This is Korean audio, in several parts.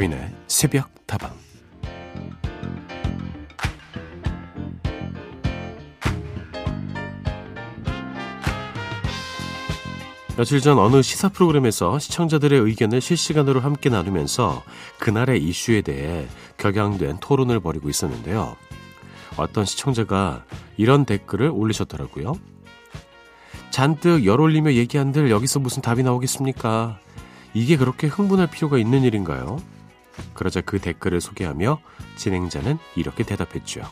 서인의 새벽 다방 며칠 전 어느 시사 프로그램에서 시청자들의 의견을 실시간으로 함께 나누면서 그날의 이슈에 대해 격양된 토론을 벌이고 있었는데요. 어떤 시청자가 이런 댓글을 올리셨더라고요. 잔뜩 열 올리며 얘기한들 여기서 무슨 답이 나오겠습니까? 이게 그렇게 흥분할 필요가 있는 일인가요? 그러자 그 댓글을 소개하며 진행자는 이렇게 대답했죠.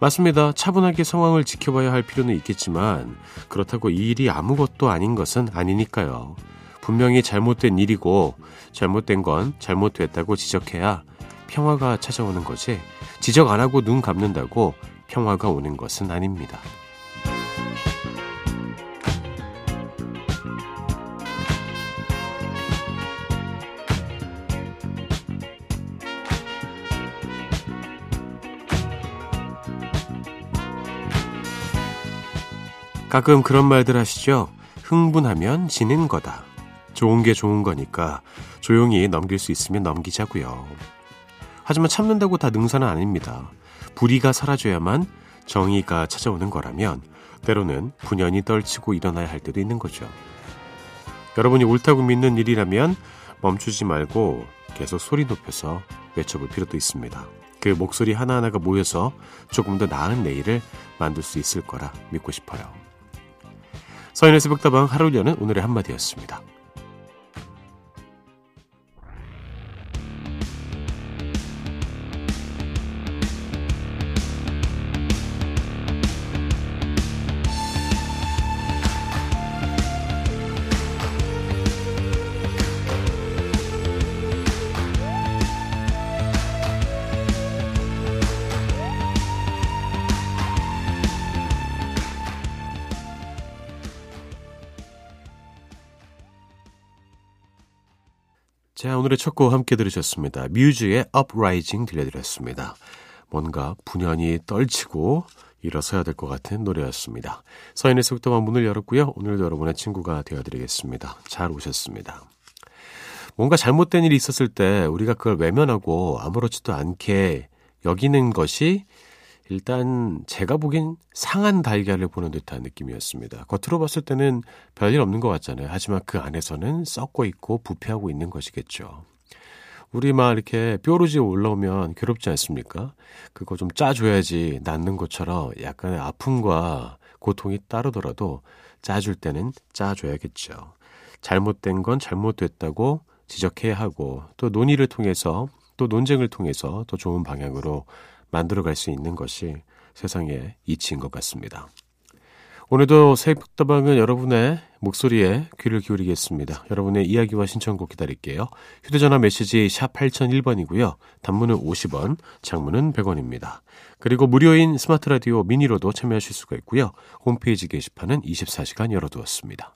맞습니다. 차분하게 상황을 지켜봐야 할 필요는 있겠지만 그렇다고 이 일이 아무것도 아닌 것은 아니니까요. 분명히 잘못된 일이고 잘못된 건 잘못됐다고 지적해야 평화가 찾아오는 거지 지적 안 하고 눈 감는다고 평화가 오는 것은 아닙니다. 가끔 그런 말들 하시죠? 흥분하면 지는 거다. 좋은 게 좋은 거니까 조용히 넘길 수 있으면 넘기자고요. 하지만 참는다고 다 능사는 아닙니다. 불의가 사라져야만 정의가 찾아오는 거라면 때로는 분연히 떨치고 일어나야 할 때도 있는 거죠. 여러분이 옳다고 믿는 일이라면 멈추지 말고 계속 소리 높여서 외쳐볼 필요도 있습니다. 그 목소리 하나하나가 모여서 조금 더 나은 내일을 만들 수 있을 거라 믿고 싶어요. 서인의 새벽다방 하루 여는 오늘의 한마디였습니다. 자, 오늘의 첫 곡 함께 들으셨습니다. 뮤즈의 Uprising 들려드렸습니다. 뭔가 분연히 떨치고 일어서야 될 것 같은 노래였습니다. 서인의 속도만 문을 열었고요. 오늘도 여러분의 친구가 되어드리겠습니다. 잘 오셨습니다. 뭔가 잘못된 일이 있었을 때 우리가 그걸 외면하고 아무렇지도 않게 여기는 것이 일단 제가 보기엔 상한 달걀을 보는 듯한 느낌이었습니다. 겉으로 봤을 때는 별일 없는 것 같잖아요. 하지만 그 안에서는 썩고 있고 부패하고 있는 것이겠죠. 우리 막 이렇게 뾰루지 올라오면 괴롭지 않습니까? 그거 좀 짜줘야지 낫는 것처럼 약간의 아픔과 고통이 따르더라도 짜줄 때는 짜줘야겠죠. 잘못된 건 잘못됐다고 지적해야 하고 또 논의를 통해서 또 논쟁을 통해서 더 좋은 방향으로 만들어갈 수 있는 것이 세상의 이치인 것 같습니다. 오늘도 새벽다방은 여러분의 목소리에 귀를 기울이겠습니다. 여러분의 이야기와 신청곡 기다릴게요. 휴대전화 메시지 샵 8001번이고요. 단문은 50원, 장문은 100원입니다. 그리고 무료인 스마트 라디오 미니로도 참여하실 수가 있고요. 홈페이지 게시판은 24시간 열어두었습니다.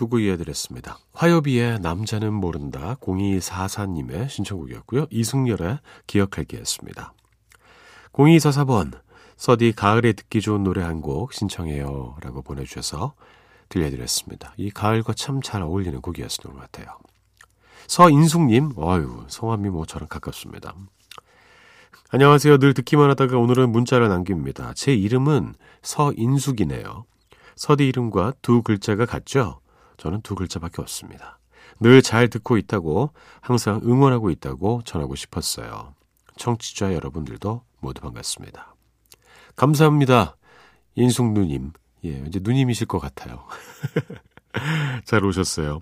두고 이어드렸습니다. 화요비의 남자는 모른다 0244님의 신청곡이었고요. 이승열의 기억할게였습니다. 0244번 서디 가을에 듣기 좋은 노래 한 곡 신청해요 라고 보내주셔서 들려드렸습니다. 이 가을과 참 잘 어울리는 곡이었던 것 같아요. 서인숙님, 어유 성함이 뭐 저랑 가깝습니다. 안녕하세요. 늘 듣기만 하다가 오늘은 문자를 남깁니다. 제 이름은 서인숙이네요. 서디 이름과 두 글자가 같죠? 저는 두 글자밖에 없습니다. 늘 잘 듣고 있다고 항상 응원하고 있다고 전하고 싶었어요. 청취자 여러분들도 모두 반갑습니다. 감사합니다. 인숙 누님. 예, 이제 누님이실 것 같아요. 잘 오셨어요.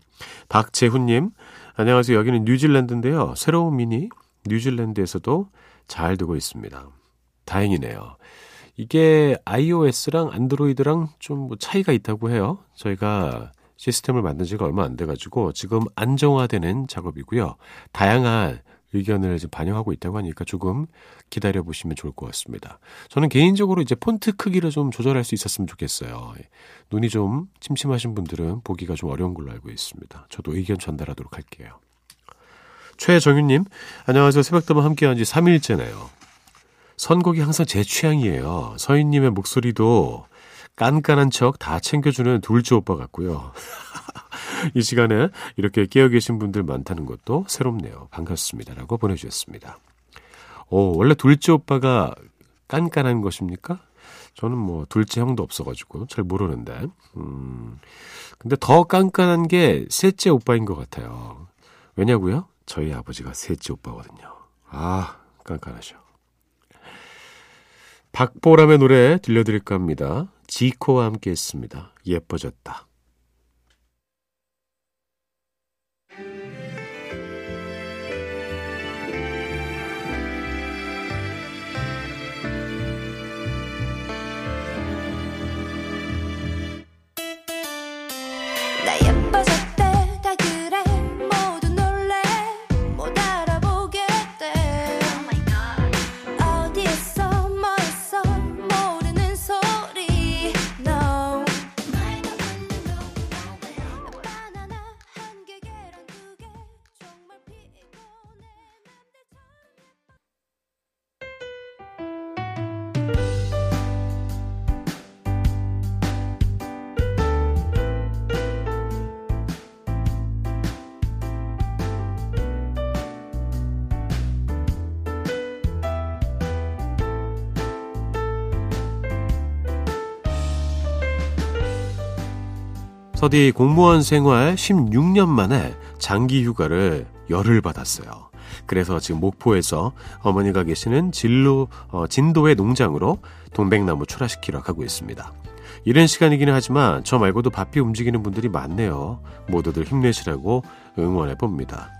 박재훈님, 안녕하세요. 여기는 뉴질랜드인데요. 새로운 미니 뉴질랜드에서도 잘 되고 있습니다. 다행이네요. 이게 iOS랑 안드로이드랑 좀 뭐 차이가 있다고 해요. 저희가 시스템을 만든 지가 얼마 안 돼가지고 지금 안정화되는 작업이고요. 다양한 의견을 지금 반영하고 있다고 하니까 조금 기다려 보시면 좋을 것 같습니다. 저는 개인적으로 이제 폰트 크기를 좀 조절할 수 있었으면 좋겠어요. 눈이 좀 침침하신 분들은 보기가 좀 어려운 걸로 알고 있습니다. 저도 의견 전달하도록 할게요. 최정윤님, 안녕하세요. 새벽담화 함께한 지 3일째네요. 선곡이 항상 제 취향이에요. 서인님의 목소리도 깐깐한 척 다 챙겨주는 둘째 오빠 같고요. 이 시간에 이렇게 깨어 계신 분들 많다는 것도 새롭네요. 반갑습니다. 라고 보내주셨습니다. 오, 원래 둘째 오빠가 깐깐한 것입니까? 저는 뭐 둘째 형도 없어가지고 잘 모르는데. 음, 근데 더 깐깐한 게 셋째 오빠인 것 같아요. 왜냐고요? 저희 아버지가 셋째 오빠거든요. 아, 깐깐하셔. 박보람의 노래 들려드릴까 합니다. 지코와 함께 했습니다. 예뻐졌다. 서디 공무원 생활 16년 만에 장기 휴가를 열흘 받았어요. 그래서 지금 목포에서 어머니가 계시는 진로, 어, 진도의 농장으로 동백나무 출하시키러 가고 있습니다. 이른 시간이기는 하지만 저 말고도 바삐 움직이는 분들이 많네요. 모두들 힘내시라고 응원해 봅니다.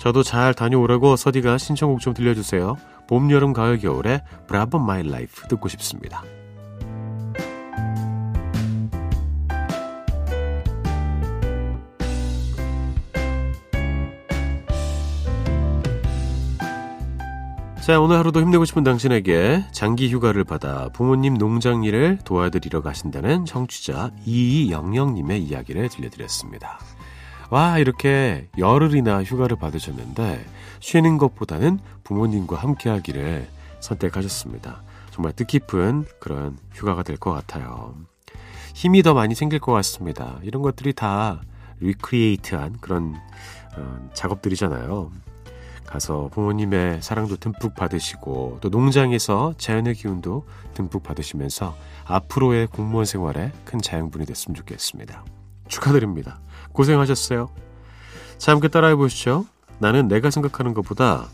저도 잘 다녀오라고 서디가 신청곡 좀 들려주세요. 봄, 여름, 가을, 겨울에 Bravo My Life 듣고 싶습니다. 자, 오늘 하루도 힘내고 싶은 당신에게 장기 휴가를 받아 부모님 농장 일을 도와드리러 가신다는 청취자 이영영님의 이야기를 들려드렸습니다. 와, 이렇게 열흘이나 휴가를 받으셨는데 쉬는 것보다는 부모님과 함께 하기를 선택하셨습니다. 정말 뜻깊은 그런 휴가가 될 것 같아요. 힘이 더 많이 생길 것 같습니다. 이런 것들이 다 recreate한 그런 어, 작업들이잖아요. 가서 부모님의 사랑도 듬뿍 받으시고 또 농장에서 자연의 기운도 듬뿍 받으시면서 앞으로의 공무원 생활에 큰 자양분이 됐으면 좋겠습니다. 축하드립니다. 고생하셨어요. 자, 함께 따라해 보시죠. 나는 내가 생각하는 것보다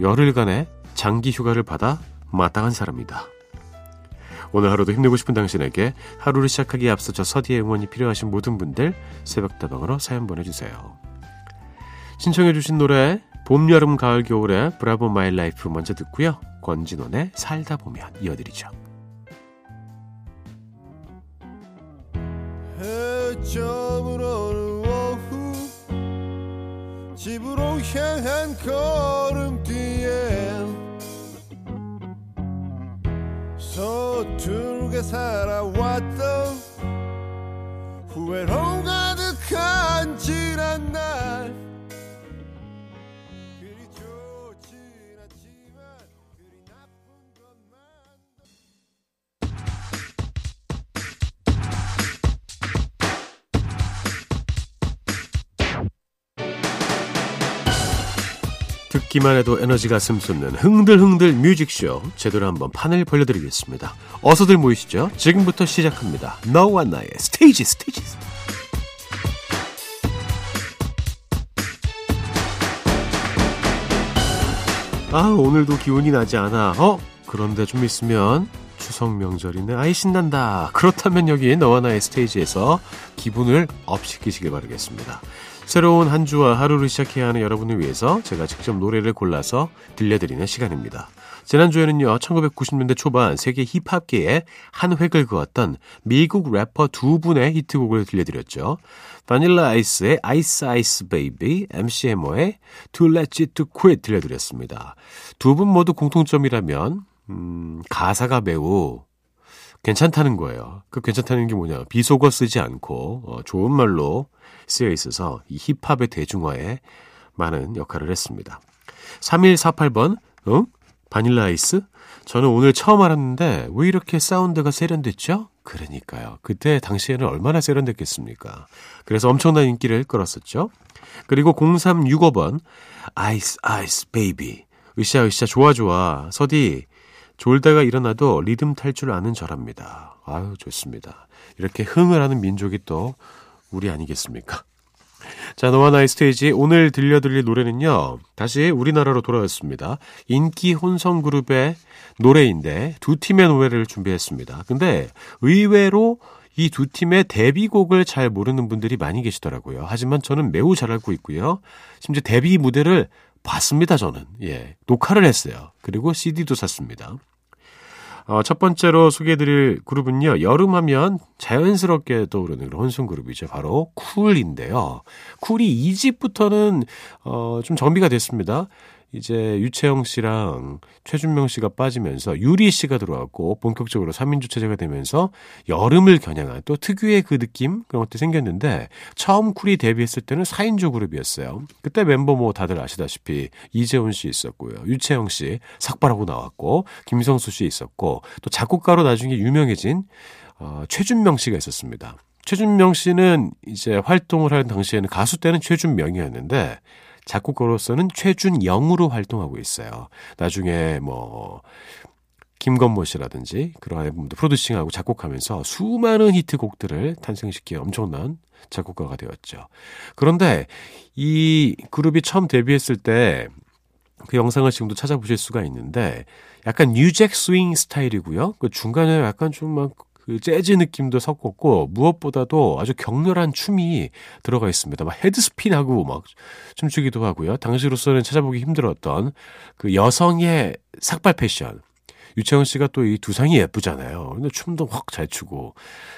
열흘간의 장기 휴가를 받아 마땅한 사람이다. 오늘 하루도 힘내고 싶은 당신에게 하루를 시작하기에 앞서 저 서디의 응원이 필요하신 모든 분들 새벽다방으로 사연 보내주세요. 신청해주신 노래 봄, 여름, 가을, 겨울에 Bravo My Life 먼저 듣고요. 권진원의 살다 보면 이어드리죠. 오후 집으로 향한 걸음 뒤에 서툴게 살아왔던 후회로 가 듣기만 해도 에너지가 슴솟는 흥들흥들 뮤직쇼 제대로 한번 판을 벌려드리겠습니다. 어서들 모이시죠. 지금부터 시작합니다. 너와 나의 스테이지 스테이지 아 오늘도 기운이 나지 않아. 어? 그런데 좀 있으면 추석 명절이네. 아이 신난다. 그렇다면 여기 너와 나의 스테이지에서 기분을 업시키시길 바라겠습니다. 새로운 한 주와 하루를 시작해야 하는 여러분을 위해서 제가 직접 노래를 골라서 들려드리는 시간입니다. 지난주에는요, 1990년대 초반 세계 힙합계에 한 획을 그었던 미국 래퍼 두 분의 히트곡을 들려드렸죠. 바닐라 아이스의 Ice Ice Baby, MC 해머의 Too Legit To Quit 들려드렸습니다. 두 분 모두 공통점이라면, 음, 가사가 매우 괜찮다는 거예요. 그 괜찮다는 게 뭐냐. 비속어 쓰지 않고, 어, 좋은 말로 쓰여 있어서 이 힙합의 대중화에 많은 역할을 했습니다. 3148번, 응? 바닐라 아이스? 저는 오늘 처음 알았는데 왜 이렇게 사운드가 세련됐죠? 그러니까요. 그때 당시에는 얼마나 세련됐겠습니까? 그래서 엄청난 인기를 끌었었죠. 그리고 0365번 Ice Ice Baby 으쌰 으쌰 좋아 좋아 서디 졸다가 일어나도 리듬 탈 줄 아는 저랍니다. 아유 좋습니다. 이렇게 흥을 하는 민족이 또 우리 아니겠습니까? 자, 너와 나의 스테이지 오늘 들려드릴 노래는요. 다시 우리나라로 돌아왔습니다. 인기 혼성 그룹의 노래인데 두 팀의 노래를 준비했습니다. 근데 의외로 이 두 팀의 데뷔곡을 잘 모르는 분들이 많이 계시더라고요. 하지만 저는 매우 잘 알고 있고요. 심지어 데뷔 무대를 봤습니다, 저는. 예. 녹화를 했어요. 그리고 CD도 샀습니다. 어, 첫 번째로 소개해드릴 그룹은요, 여름하면 자연스럽게 떠오르는 혼성 그룹이죠. 바로 쿨인데요. 쿨이 2집부터는, 어, 좀 정비가 됐습니다. 이제 유채영 씨랑 최준명 씨가 빠지면서 유리 씨가 들어왔고 본격적으로 3인조 체제가 되면서 여름을 겨냥한 또 특유의 그 느낌 그런 것도 생겼는데 처음 쿨이 데뷔했을 때는 4인조 그룹이었어요. 그때 멤버 뭐 다들 아시다시피 이재훈 씨 있었고요. 유채영 씨 삭발하고 나왔고 김성수 씨 있었고 또 작곡가로 나중에 유명해진 어, 최준명 씨가 있었습니다. 최준명 씨는 이제 활동을 하는 당시에는 가수 때는 최준명이었는데 작곡가로서는 최준영으로 활동하고 있어요. 나중에 뭐 김건모 씨라든지 그런 앨범도 프로듀싱하고 작곡하면서 수많은 히트곡들을 탄생시키는 엄청난 작곡가가 되었죠. 그런데 이 그룹이 처음 데뷔했을 때 그 영상을 지금도 찾아보실 수가 있는데 약간 new jack swing 스타일이고요. 그 중간에 약간 좀 막 그 재즈 느낌도 섞었고 무엇보다도 아주 격렬한 춤이 들어가 있습니다. 막 headspin하고 막 춤추기도 하고요. 당시로서는 찾아보기 힘들었던 그 여성의 삭발 패션. 유채영 씨가 또 이 두상이 예쁘잖아요. 근데 춤도 확 잘 추고.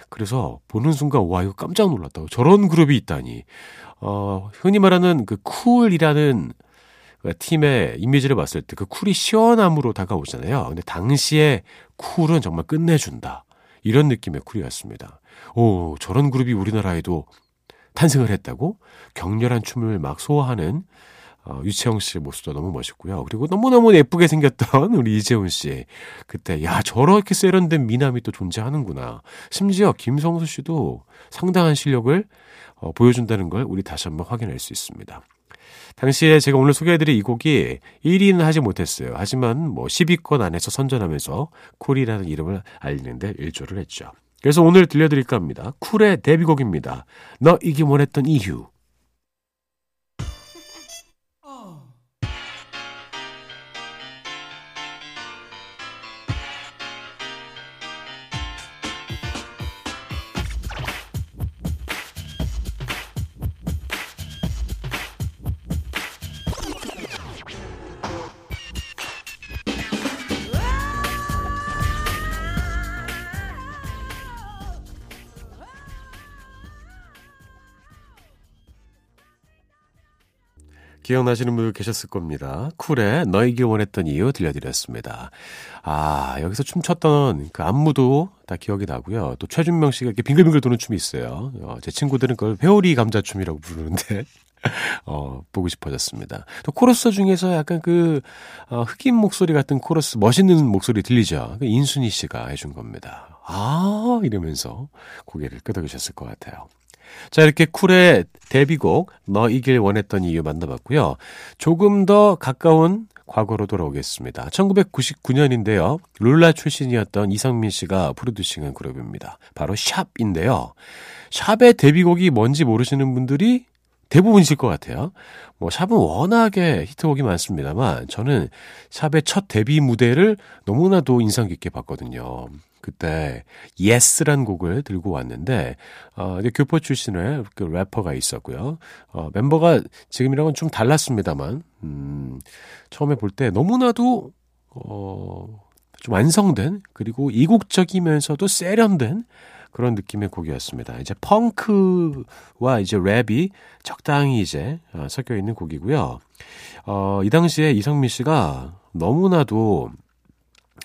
그래서 보는 순간 와 이거 깜짝 놀랐다고. 저런 그룹이 있다니. 어, 흔히 말하는 그 쿨이라는 그 팀의 이미지를 봤을 때 그 쿨이 시원함으로 다가오잖아요. 근데 당시에 쿨은 정말 끝내준다. 이런 느낌의 쿨이었습니다. 오, 저런 그룹이 우리나라에도 탄생을 했다고? 격렬한 춤을 막 소화하는 어, 유채영 씨의 모습도 너무 멋있고요. 그리고 너무너무 예쁘게 생겼던 우리 이재훈 씨. 그때, 야, 저렇게 세련된 미남이 또 존재하는구나. 심지어 김성수 씨도 상당한 실력을 어, 보여준다는 걸 우리 다시 한번 확인할 수 있습니다. 당시에 제가 오늘 소개해드릴 이 곡이 1위는 하지 못했어요. 하지만 뭐 10위권 안에서 선전하면서 쿨이라는 이름을 알리는데 일조를 했죠. 그래서 오늘 들려드릴까 합니다. 쿨의 데뷔곡입니다. 너 이기 원했던 이유. 기억나시는 분들 계셨을 겁니다. 쿨의 너에게 원했던 이유 들려드렸습니다. 아, 여기서 춤췄던 그 안무도 다 기억이 나고요. 또 최준명 씨가 이렇게 빙글빙글 도는 춤이 있어요. 어, 제 친구들은 그걸 회오리 감자춤이라고 부르는데, 어, 보고 싶어졌습니다. 또 코러스 중에서 약간 그, 어, 흑인 목소리 같은 코러스, 멋있는 목소리 들리죠? 그 인순이 씨가 해준 겁니다. 아, 이러면서 고개를 끄덕이셨을 것 같아요. 자, 이렇게 쿨의 데뷔곡 너 이길 원했던 이유 만나봤고요. 조금 더 가까운 과거로 돌아오겠습니다. 1999년인데요. 룰라 출신이었던 이상민 씨가 프로듀싱한 그룹입니다. 바로 샵인데요. 샵의 데뷔곡이 뭔지 모르시는 분들이 대부분이실 것 같아요. 뭐 샵은 워낙에 히트곡이 많습니다만 저는 샵의 첫 데뷔 무대를 너무나도 인상 깊게 봤거든요. 그때 예스란 곡을 들고 왔는데 어 교포 출신의 그 래퍼가 있었고요. 어 멤버가 지금이랑은 좀 달랐습니다만 음 처음에 볼 때 너무나도 어, 좀 완성된 그리고 이국적이면서도 세련된 그런 느낌의 곡이었습니다. 이제 펑크와 이제 랩이 적당히 이제 어, 섞여 있는 곡이고요. 어, 이 당시에 이성민 씨가 너무나도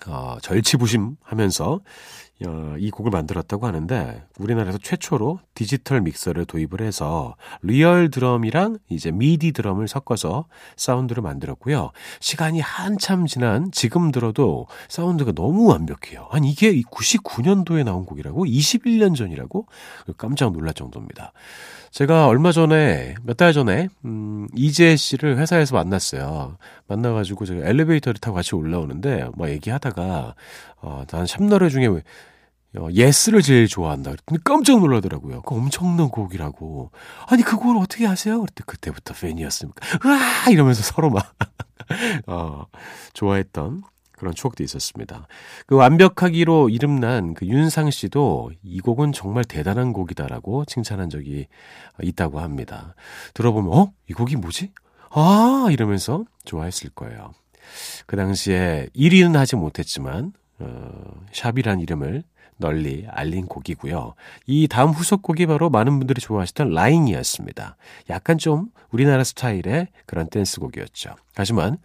어, 절치부심하면서 어, 이 곡을 만들었다고 하는데 우리나라에서 최초로 디지털 믹서를 도입을 해서 real 드럼이랑 이제 미디 드럼을 섞어서 사운드를 만들었고요. 시간이 한참 지난 지금 들어도 사운드가 너무 완벽해요. 아니 이게 99년도에 나온 곡이라고 21년 전이라고 깜짝 놀랄 정도입니다. 제가 얼마 전에 몇 달 전에 음 이재 씨를 회사에서 만났어요. 만나가지고 제가 엘리베이터를 타고 같이 올라오는데 뭐 얘기하다가 어 난 샵너레 중에 어, 예스를 제일 좋아한다. 그랬더니 깜짝 놀라더라고요. 그 엄청난 곡이라고. 아니, 그걸 어떻게 아세요? 그랬더니 그때부터 팬이었습니까? 으아! 이러면서 서로 막, 어, 좋아했던 그런 추억도 있었습니다. 그 완벽하기로 이름난 그 윤상 씨도 이 곡은 정말 대단한 곡이다라고 칭찬한 적이 있다고 합니다. 들어보면, 어? 이 곡이 뭐지? 아! 이러면서 좋아했을 거예요. 그 당시에 1위는 하지 못했지만, 어, 샵이란 이름을 널리 알린 곡이고요. 이 다음 후속곡이 바로 많은 분들이 좋아하시던 라인이었습니다. 약간 좀 우리나라 스타일의 그런 댄스곡이었죠. 하지만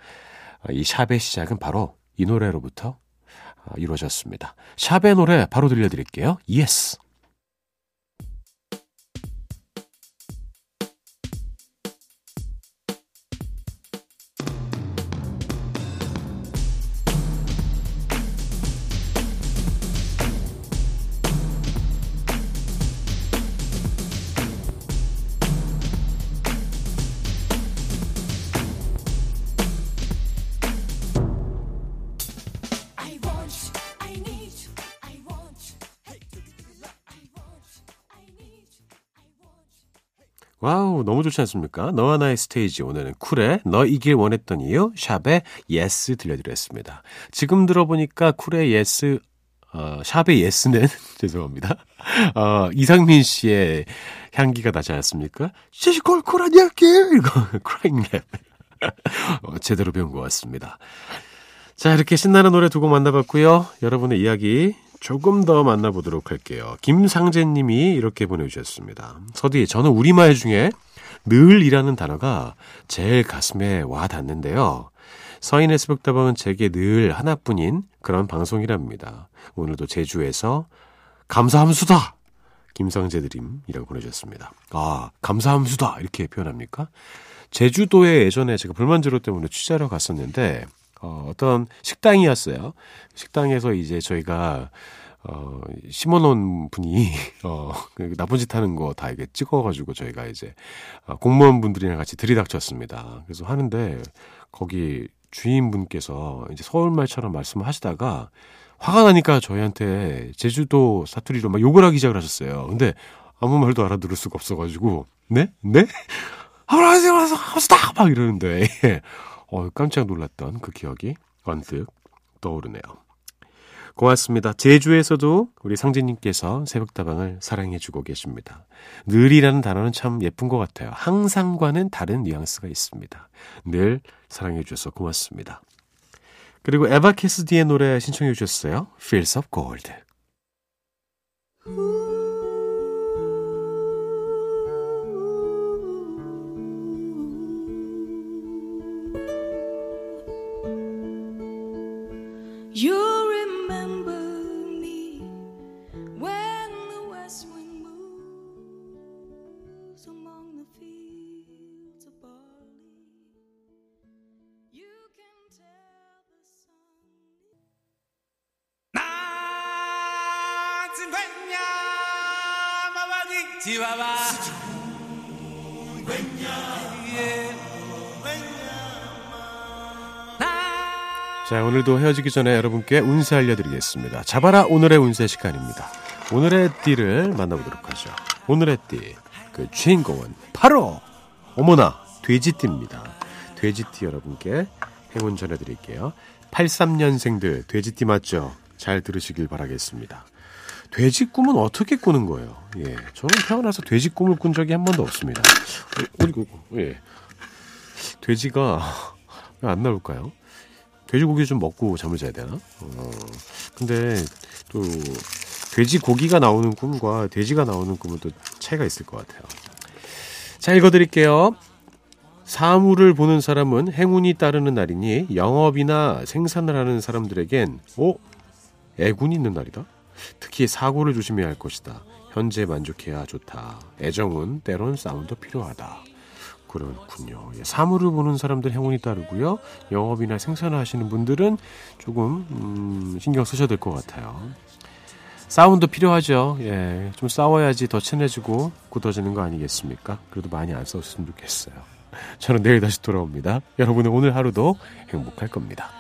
이 샵의 시작은 바로 이 노래로부터 이루어졌습니다. 샵의 노래 바로 들려드릴게요. Yes. Wow, 너무 좋지 않습니까? 너와 나의 스테이지. 오늘은 쿨의 너 이길 원했던 이유, 샵의 Yes 들려드렸습니다. 지금 들어보니까 쿨의 Yes, 어, 샵의 Yes는, 죄송합니다. 어, 이상민 씨의 향기가 나지 않았습니까? 시시 콜콜한 향기! 이거, crying 랩. 어, 제대로 배운 것 같습니다. 자, 이렇게 신나는 노래 두 곡 만나봤고요. 여러분의 이야기 조금 더 만나보도록 할게요. 김상재 님이 이렇게 보내주셨습니다. 서디, 저는 우리말 중에 늘이라는 단어가 제일 가슴에 와 닿는데요. 서인의 새벽다방은 제게 늘 하나뿐인 그런 방송이랍니다. 오늘도 제주에서 감사함수다! 김상재 드림이라고 보내주셨습니다. 아, 감사함수다! 이렇게 표현합니까? 제주도에 예전에 제가 불만제로 때문에 취재하러 갔었는데, 어, 어떤 식당이었어요. 식당에서 이제 저희가 어, 심어놓은 분이, 어, 그 나쁜 짓 하는 거 다 이게 찍어가지고 저희가 이제, 어, 공무원분들이랑 같이 들이닥쳤습니다. 그래서 하는데, 거기 주인분께서 이제 서울말처럼 말씀을 하시다가, 화가 나니까 저희한테 제주도 사투리로 막 욕을 하기 시작을 하셨어요. 근데 아무 말도 알아들을 수가 없어가지고, 네? 네? 하라세요, 하라세요, 막 이러는데, 어, 깜짝 놀랐던 그 기억이 언뜻 떠오르네요. 고맙습니다. 제주에서도 우리 상진님께서 새벽다방을 사랑해주고 계십니다. 늘이라는 단어는 참 예쁜 것 같아요. 항상과는 다른 뉘앙스가 있습니다. 늘 사랑해주셔서 고맙습니다. 그리고 에바 캐스디의 노래 신청해 주셨어요. Feels of Gold. 자, 오늘도 헤어지기 전에 여러분께 운세 알려드리겠습니다. 잡아라 오늘의 운세 시간입니다. 오늘의 띠를 만나보도록 하죠. 오늘의 띠, 그 주인공은 바로 어머나 돼지띠입니다. 돼지띠 여러분께 행운 전해드릴게요. 83년생들 돼지띠 맞죠? 잘 들으시길 바라겠습니다. 돼지 꿈은 어떻게 꾸는 거예요? 예, 저는 태어나서 돼지 꿈을 꾼 적이 한 번도 없습니다. 어, 그리고 예, 돼지가 왜 안 나올까요? 돼지고기 좀 먹고 잠을 자야 되나? 어, 근데 또 돼지고기가 나오는 꿈과 돼지가 나오는 꿈은 또 차이가 있을 것 같아요. 자, 읽어드릴게요. 사물을 보는 사람은 행운이 따르는 날이니 영업이나 생산을 하는 사람들에겐 오 애군이 있는 날이다. 특히 사고를 조심해야 할 것이다. 현재 만족해야 좋다. 애정은 때론 싸움도 필요하다. 그렇군요. 예, 사물을 보는 사람들 행운이 따르고요. 영업이나 생산을 하시는 분들은 조금 음, 신경 쓰셔야 될 것 같아요. 싸움도 필요하죠. 예, 좀 싸워야지 더 친해지고 굳어지는 거 아니겠습니까? 그래도 많이 안 싸웠으면 좋겠어요. 저는 내일 다시 돌아옵니다. 여러분의 오늘 하루도 행복할 겁니다.